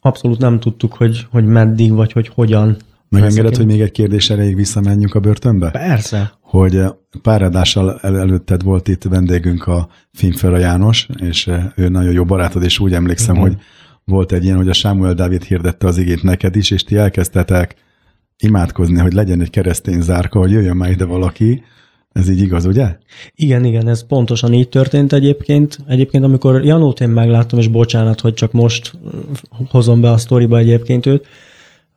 Abszolút nem tudtuk, hogy, hogy meddig, vagy hogy hogyan. Megengedett, hogy még egy kérdés erejéig visszamenjünk a börtönbe? Persze hogy eh, pár adással el- előtted volt itt vendégünk a Filmfera János, és eh, ő nagyon jó barátod, és úgy emlékszem, Igen. hogy volt egy ilyen, hogy a Sámuel Dávid hirdette az igét neked is, és ti elkezdtetek imádkozni, hogy legyen egy keresztény zárka, hogy jöjjön már ide valaki. Ez így igaz, ugye? Igen, igen, ez pontosan így történt egyébként. Egyébként, amikor Janót én megláttam, és bocsánat, hogy csak most hozom be a sztoriba egyébként őt,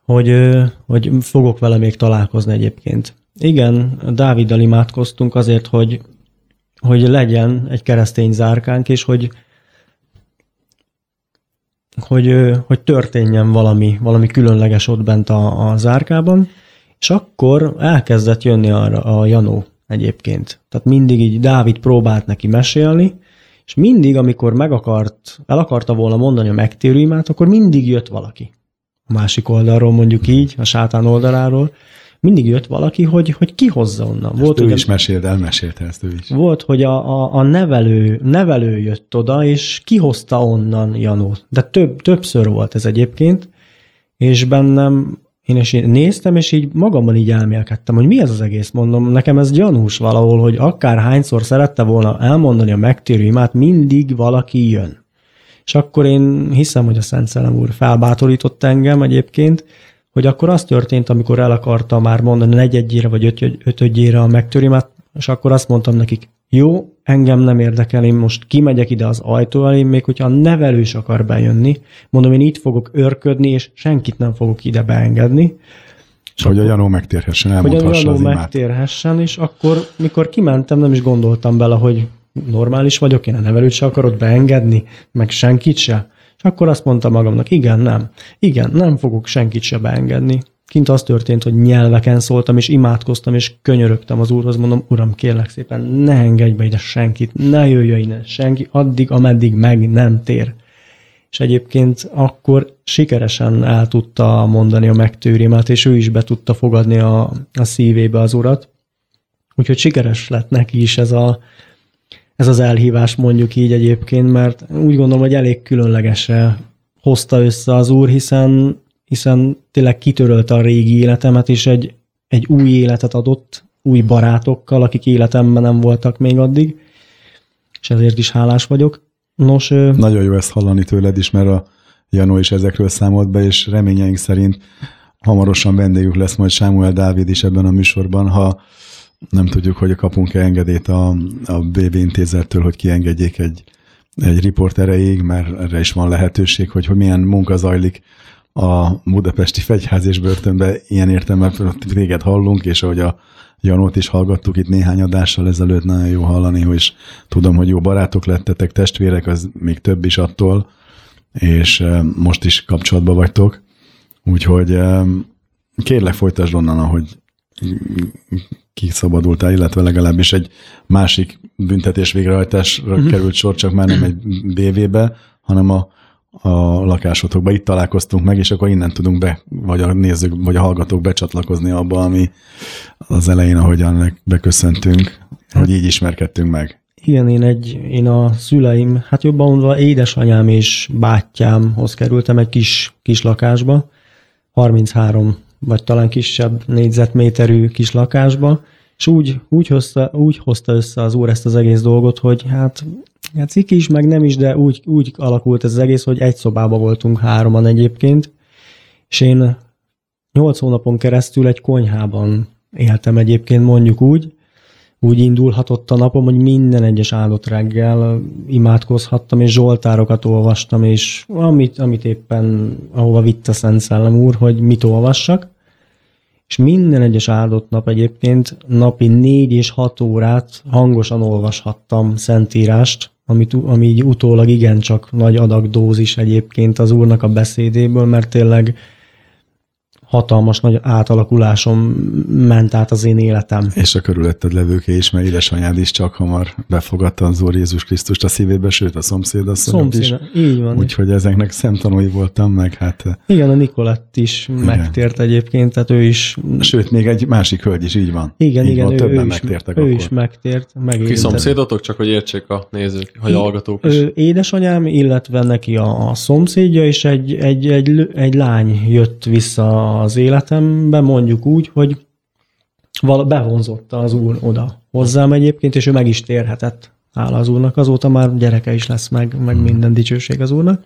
hogy, hogy fogok vele még találkozni egyébként. Igen, Dáviddal imádkoztunk azért, hogy, hogy legyen egy keresztény zárkánk, és hogy, hogy, hogy történjen valami, valami különleges ott bent a, a zárkában, és akkor elkezdett jönni arra a Janó egyébként. Tehát mindig így Dávid próbált neki mesélni, és mindig, amikor meg akart, el akarta volna mondani a megtérő akkor mindig jött valaki. A másik oldalról mondjuk így, a sátán oldaláról, mindig jött valaki, hogy, hogy kihozza onnan. Ezt volt, ő is mesélt, elmesélte ezt ő is. Volt, hogy a, a, a nevelő, nevelő jött oda, és kihozta onnan Janót. De több, többször volt ez egyébként, és bennem én is néztem, és így magamban így elmélkedtem, hogy mi ez az egész, mondom, nekem ez gyanús valahol, hogy akár hányszor szerette volna elmondani a megtérő imát, mindig valaki jön. És akkor én hiszem, hogy a Szent Szellem úr felbátorított engem egyébként, hogy akkor az történt, amikor el akarta már mondani negyedjére vagy öt, ötödjére a megtörimet, és akkor azt mondtam nekik, jó, engem nem érdekel, én most kimegyek ide az ajtó elé, még hogyha a nevelős akar bejönni, mondom, én itt fogok örködni, és senkit nem fogok ide beengedni. És hogy a Janó megtérhessen, elmondhassa Hogy a Janó megtérhessen, és akkor, mikor kimentem, nem is gondoltam bele, hogy normális vagyok, én a nevelőt se akarod beengedni, meg senkit se. És akkor azt mondtam magamnak, igen, nem. Igen, nem fogok senkit se beengedni. Kint az történt, hogy nyelveken szóltam, és imádkoztam, és könyörögtem az úrhoz, mondom, uram, kérlek szépen, ne engedj be ide senkit, ne jöjjön ide senki, addig, ameddig meg nem tér. És egyébként akkor sikeresen el tudta mondani a megtőrimet, és ő is be tudta fogadni a, a szívébe az urat. Úgyhogy sikeres lett neki is ez, a, ez az elhívás mondjuk így egyébként, mert úgy gondolom, hogy elég különlegesre hozta össze az úr, hiszen hiszen tényleg kitörölte a régi életemet, és egy, egy új életet adott, új barátokkal, akik életemben nem voltak még addig, és ezért is hálás vagyok. Nos, Nagyon jó ezt hallani tőled is, mert a Janó is ezekről számolt be, és reményeink szerint hamarosan vendégük lesz majd Sámuel Dávid is ebben a műsorban, ha nem tudjuk, hogy kapunk-e engedélyt a, a BB intézettől, hogy kiengedjék egy, egy riport mert erre is van lehetőség, hogy, hogy milyen munka zajlik a budapesti fegyház és börtönbe ilyen értelemben téged hallunk, és ahogy a Janót is hallgattuk itt néhány adással ezelőtt, nagyon jó hallani, hogy tudom, hogy jó barátok lettetek, testvérek, az még több is attól, és most is kapcsolatban vagytok. Úgyhogy kérlek folytasd onnan, ahogy kiszabadultál, illetve legalábbis egy másik büntetés végrehajtásra mm-hmm. került sor, csak már nem egy BV-be, hanem a a lakásotokba. Itt találkoztunk meg, és akkor innen tudunk be, vagy a nézők, vagy a hallgatók becsatlakozni abba, ami az elején, ahogyan beköszöntünk, hogy így ismerkedtünk meg. Igen, én, egy, én a szüleim, hát jobban mondva édesanyám és bátyámhoz kerültem egy kis, kis lakásba, 33 vagy talán kisebb négyzetméterű kis lakásba, és úgy, úgy, hozta, úgy hozta össze az úr ezt az egész dolgot, hogy hát Hát ciki is, meg nem is, de úgy, úgy alakult ez az egész, hogy egy szobában voltunk hároman egyébként, és én nyolc hónapon keresztül egy konyhában éltem egyébként, mondjuk úgy, úgy indulhatott a napom, hogy minden egyes áldott reggel imádkozhattam, és zsoltárokat olvastam, és amit, amit éppen, ahova vitt a Szent Szellem úr, hogy mit olvassak. És minden egyes áldott nap egyébként napi négy és hat órát hangosan olvashattam szentírást, amit, ami így utólag igencsak nagy adag dózis egyébként az úrnak a beszédéből, mert tényleg hatalmas nagy átalakuláson ment át az én életem. És a körülötted levőké is, mert édesanyád is csak hamar befogadta az Úr Jézus Krisztust a szívébe, sőt a szomszéd a szomszéd, is. így van. Úgyhogy ezeknek szemtanúi voltam meg, hát... Igen, a Nikolett is igen. megtért egyébként, tehát ő is... Sőt, még egy másik hölgy is, így van. Igen, így igen, van, ő, többen ő, megtértek ő akkor. is megtért, megérintett. Ki szomszédotok, csak hogy értsék a nézők, hogy a hallgatók is. Ő, édesanyám, illetve neki a, a szomszédja, és egy, egy, egy, egy lány jött vissza az élet életemben mondjuk úgy, hogy vala bevonzotta az úr oda hozzám egyébként, és ő meg is térhetett hála az úrnak. Azóta már gyereke is lesz meg, meg minden dicsőség az úrnak.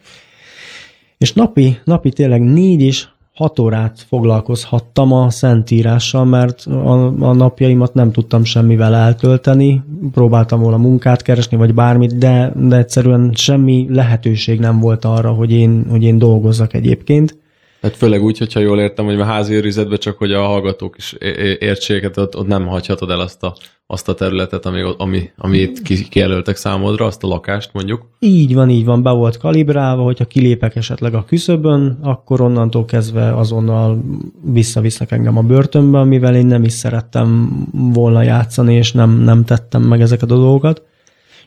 És napi, napi tényleg négy és hat órát foglalkozhattam a szentírással, mert a, a napjaimat nem tudtam semmivel eltölteni. Próbáltam volna munkát keresni, vagy bármit, de, de egyszerűen semmi lehetőség nem volt arra, hogy én, hogy én dolgozzak egyébként. Hát főleg úgy, hogyha jól értem, hogy a házi őrizetben csak, hogy a hallgatók is értsék, hát ott, ott nem hagyhatod el azt a, azt a területet, ami, ami, amit kijelöltek számodra, azt a lakást mondjuk. Így van, így van, be volt kalibrálva, hogyha kilépek esetleg a küszöbön, akkor onnantól kezdve azonnal visszavisznek engem a börtönbe, mivel én nem is szerettem volna játszani, és nem, nem tettem meg ezeket a dolgokat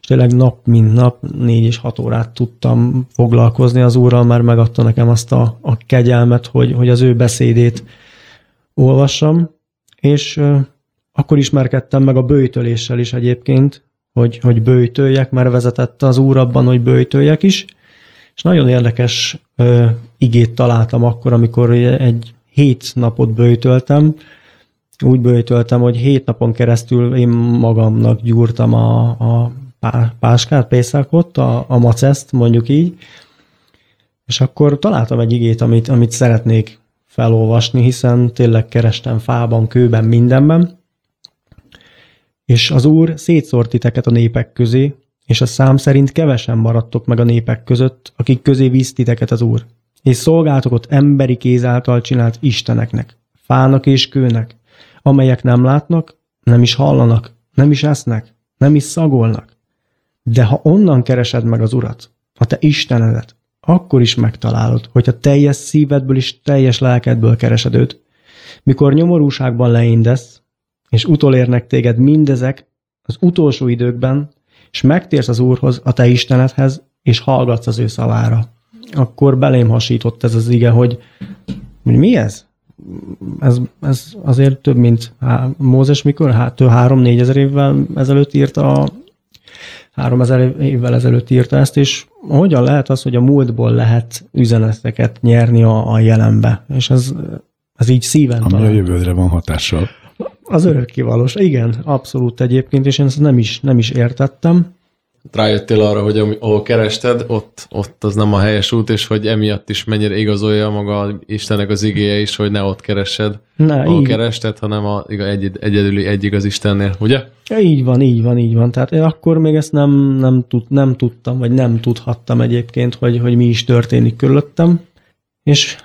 és tényleg nap mint nap négy és hat órát tudtam foglalkozni az úrral, mert megadta nekem azt a, a kegyelmet, hogy, hogy az ő beszédét olvassam, és akkor ismerkedtem meg a bőjtöléssel is egyébként, hogy, hogy bőjtöljek, mert vezetette az úr abban, hogy bőjtöljek is, és nagyon érdekes uh, igét találtam akkor, amikor egy hét napot bőjtöltem, úgy bőjtöltem, hogy hét napon keresztül én magamnak gyúrtam a, a páskát, pészákot, a, a maceszt, mondjuk így, és akkor találtam egy igét, amit, amit szeretnék felolvasni, hiszen tényleg kerestem fában, kőben, mindenben. És az Úr szétszórt titeket a népek közé, és a szám szerint kevesen maradtok meg a népek között, akik közé víz titeket az Úr. És szolgáltok ott emberi kéz által csinált isteneknek, fának és kőnek, amelyek nem látnak, nem is hallanak, nem is esznek, nem is szagolnak. De ha onnan keresed meg az Urat, a te Istenedet, akkor is megtalálod, hogyha teljes szívedből és teljes lelkedből keresed őt. Mikor nyomorúságban leindesz, és utolérnek téged mindezek az utolsó időkben, és megtérsz az Úrhoz, a te Istenedhez, és hallgatsz az ő szavára. Akkor belém hasított ez az ige, hogy, hogy mi ez? Ez, ez azért több, mint Mózes mikor? Hát három-négy ezer évvel ezelőtt írta a három ezer évvel ezelőtt írta ezt, és hogyan lehet az, hogy a múltból lehet üzeneteket nyerni a, a jelenbe? És ez, ez így szíven Ami talán. a jövődre van hatással. Az örökkivalós. Igen, abszolút egyébként, és én ezt nem is, nem is értettem. Rájöttél arra, hogy ahol kerested, ott, ott az nem a helyes út, és hogy emiatt is mennyire igazolja maga Istennek az igéje is, hogy ne ott keresed, ne, ahol így. kerested, hanem a, egy, egyedüli egyik az Istennél, ugye? Ja, így van, így van, így van. Tehát én akkor még ezt nem, nem, tud, nem tudtam, vagy nem tudhattam egyébként, hogy, hogy mi is történik körülöttem. És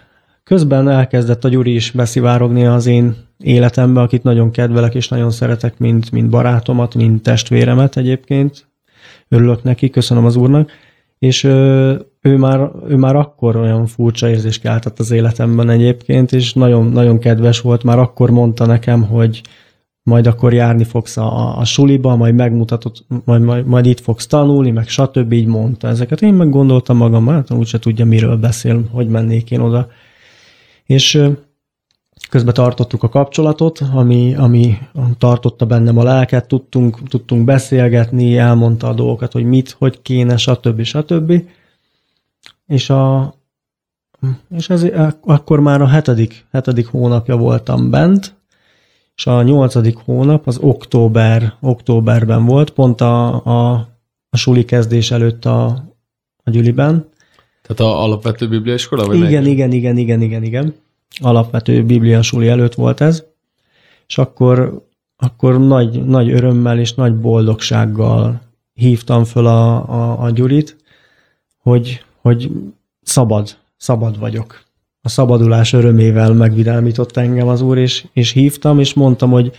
közben elkezdett a Gyuri is beszivárogni az én életembe, akit nagyon kedvelek és nagyon szeretek, mint, mint barátomat, mint testvéremet egyébként. Örülök neki, köszönöm az úrnak. És ő, már, ő már akkor olyan furcsa érzés keltett az életemben egyébként, és nagyon, nagyon kedves volt. Már akkor mondta nekem, hogy majd akkor járni fogsz a, a suliba, majd megmutatod, majd, majd, majd itt fogsz tanulni, meg stb. így mondta ezeket. Én meg gondoltam magam, hát úgyse tudja, miről beszél, hogy mennék én oda. És közben tartottuk a kapcsolatot, ami, ami tartotta bennem a lelket, tudtunk, tudtunk beszélgetni, elmondta a dolgokat, hogy mit, hogy kéne, stb. stb. És, a, és ez, akkor már a hetedik, hetedik hónapja voltam bent, és a nyolcadik hónap az október, októberben volt, pont a, a, a suli kezdés előtt a, a Gyüliben. Tehát a alapvető bibliaiskola? Vagy igen, meg? igen, igen, igen, igen, igen. Alapvető biblia suli előtt volt ez. És akkor, akkor nagy, nagy örömmel és nagy boldogsággal hívtam föl a, a, a Gyurit, hogy, hogy szabad, szabad vagyok a szabadulás örömével megvidámított engem az úr, és, és hívtam, és mondtam, hogy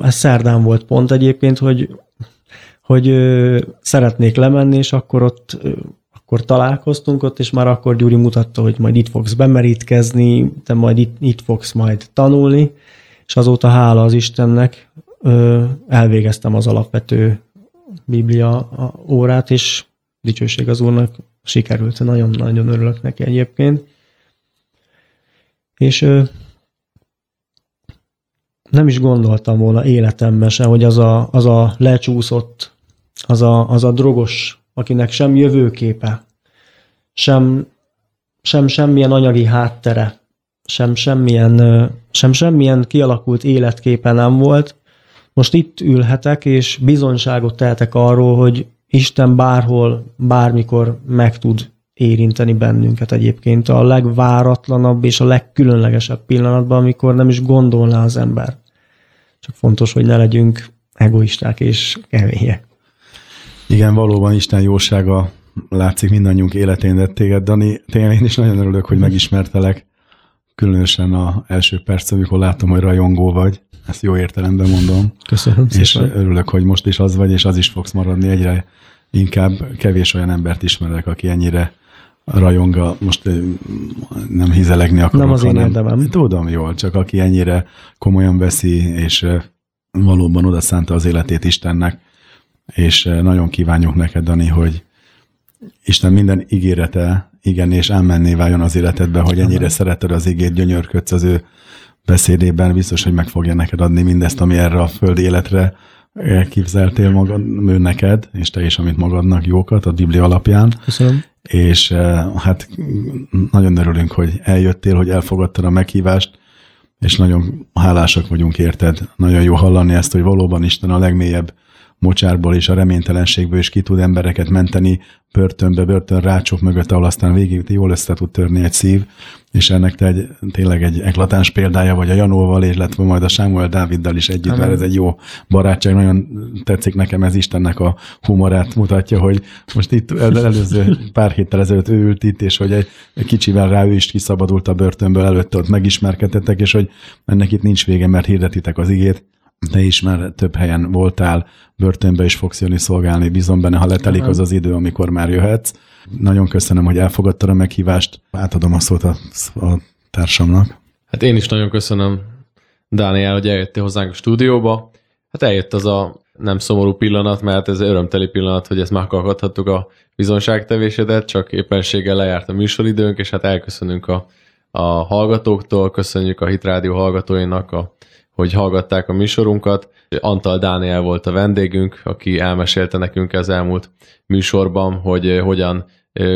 ez szerdán volt pont egyébként, hogy, hogy ö, szeretnék lemenni, és akkor ott ö, akkor találkoztunk ott, és már akkor Gyuri mutatta, hogy majd itt fogsz bemerítkezni, te majd itt, itt fogsz majd tanulni, és azóta hála az Istennek elvégeztem az alapvető Biblia órát, és dicsőség az Úrnak sikerült, nagyon-nagyon örülök neki egyébként. És nem is gondoltam volna életemben se, hogy az a, az a lecsúszott, az a, az a drogos, akinek sem jövőképe, sem, sem semmilyen anyagi háttere, sem semmilyen, sem semmilyen kialakult életképe nem volt. Most itt ülhetek, és bizonyságot tehetek arról, hogy Isten bárhol, bármikor meg tud érinteni bennünket egyébként a legváratlanabb és a legkülönlegesebb pillanatban, amikor nem is gondolná az ember. Csak fontos, hogy ne legyünk egoisták és kemények. Igen, valóban Isten jósága látszik mindannyiunk életén, de téged, Dani, tényleg én is nagyon örülök, hogy megismertelek, különösen a első perc, amikor látom, hogy rajongó vagy, ezt jó értelemben mondom. Köszönöm És szépen. örülök, hogy most is az vagy, és az is fogsz maradni. Egyre inkább kevés olyan embert ismerek, aki ennyire rajonga, most nem hizelegni akarok, Nem az én érdemem. Tudom jól, csak aki ennyire komolyan veszi, és valóban oda szánta az életét Istennek, és nagyon kívánjuk neked, Dani, hogy Isten minden ígérete igen és ámenné váljon az életedbe, hogy ennyire Amen. szereted az igét, gyönyörködsz az ő beszédében, biztos, hogy meg fogja neked adni mindezt, ami erre a földi életre képzeltél magad, ő neked, és te is, amit magadnak jókat a Biblia alapján. Köszönöm. És eh, hát nagyon örülünk, hogy eljöttél, hogy elfogadtad a meghívást, és nagyon hálásak vagyunk érted. Nagyon jó hallani ezt, hogy valóban Isten a legmélyebb mocsárból és a reménytelenségből is ki tud embereket menteni börtönbe, börtön rácsok mögött, ahol aztán végig jól össze tud törni egy szív, és ennek te egy, tényleg egy eklatáns példája vagy a Janóval, illetve majd a Sámuel Dáviddal is együtt, mert ez egy jó barátság, nagyon tetszik nekem, ez Istennek a humorát mutatja, hogy most itt előző pár héttel ezelőtt ő ült itt, és hogy egy, kicsivel rá ő is kiszabadult a börtönből, előtte ott megismerkedtetek, és hogy ennek itt nincs vége, mert hirdetitek az igét, te is már több helyen voltál, börtönbe is fogsz jönni szolgálni, bízom benne, ha letelik az az idő, amikor már jöhetsz. Nagyon köszönöm, hogy elfogadtad a meghívást. Átadom a szót a, a társamnak. Hát én is nagyon köszönöm, Dániel, hogy eljöttél hozzánk a stúdióba. Hát eljött az a nem szomorú pillanat, mert ez örömteli pillanat, hogy ezt meghallgathattuk a bizonságtevésedet, csak éppenséggel lejárt a műsoridőnk, és hát elköszönünk a, a hallgatóktól, köszönjük a Hitrádió hallgatóinak, a, hogy hallgatták a műsorunkat. Antal Dániel volt a vendégünk, aki elmesélte nekünk az elmúlt műsorban, hogy hogyan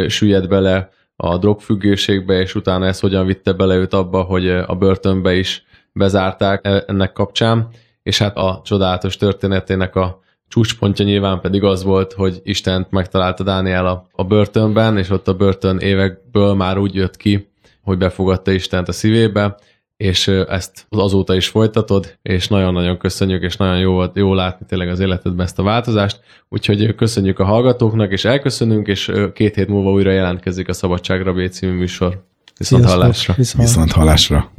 süllyed bele a drogfüggőségbe, és utána ez hogyan vitte bele őt abba, hogy a börtönbe is bezárták e, ennek kapcsán, és hát a csodálatos történetének a csúcspontja nyilván pedig az volt, hogy Istent megtalálta Dániel a, a börtönben, és ott a börtön évekből már úgy jött ki, hogy befogadta Istent a szívébe, és ezt azóta is folytatod, és nagyon-nagyon köszönjük, és nagyon jó, jó látni tényleg az életedben ezt a változást. Úgyhogy köszönjük a hallgatóknak, és elköszönünk, és két hét múlva újra jelentkezik a Szabadságra B című műsor. Viszont hallásra. Viszont hallásra.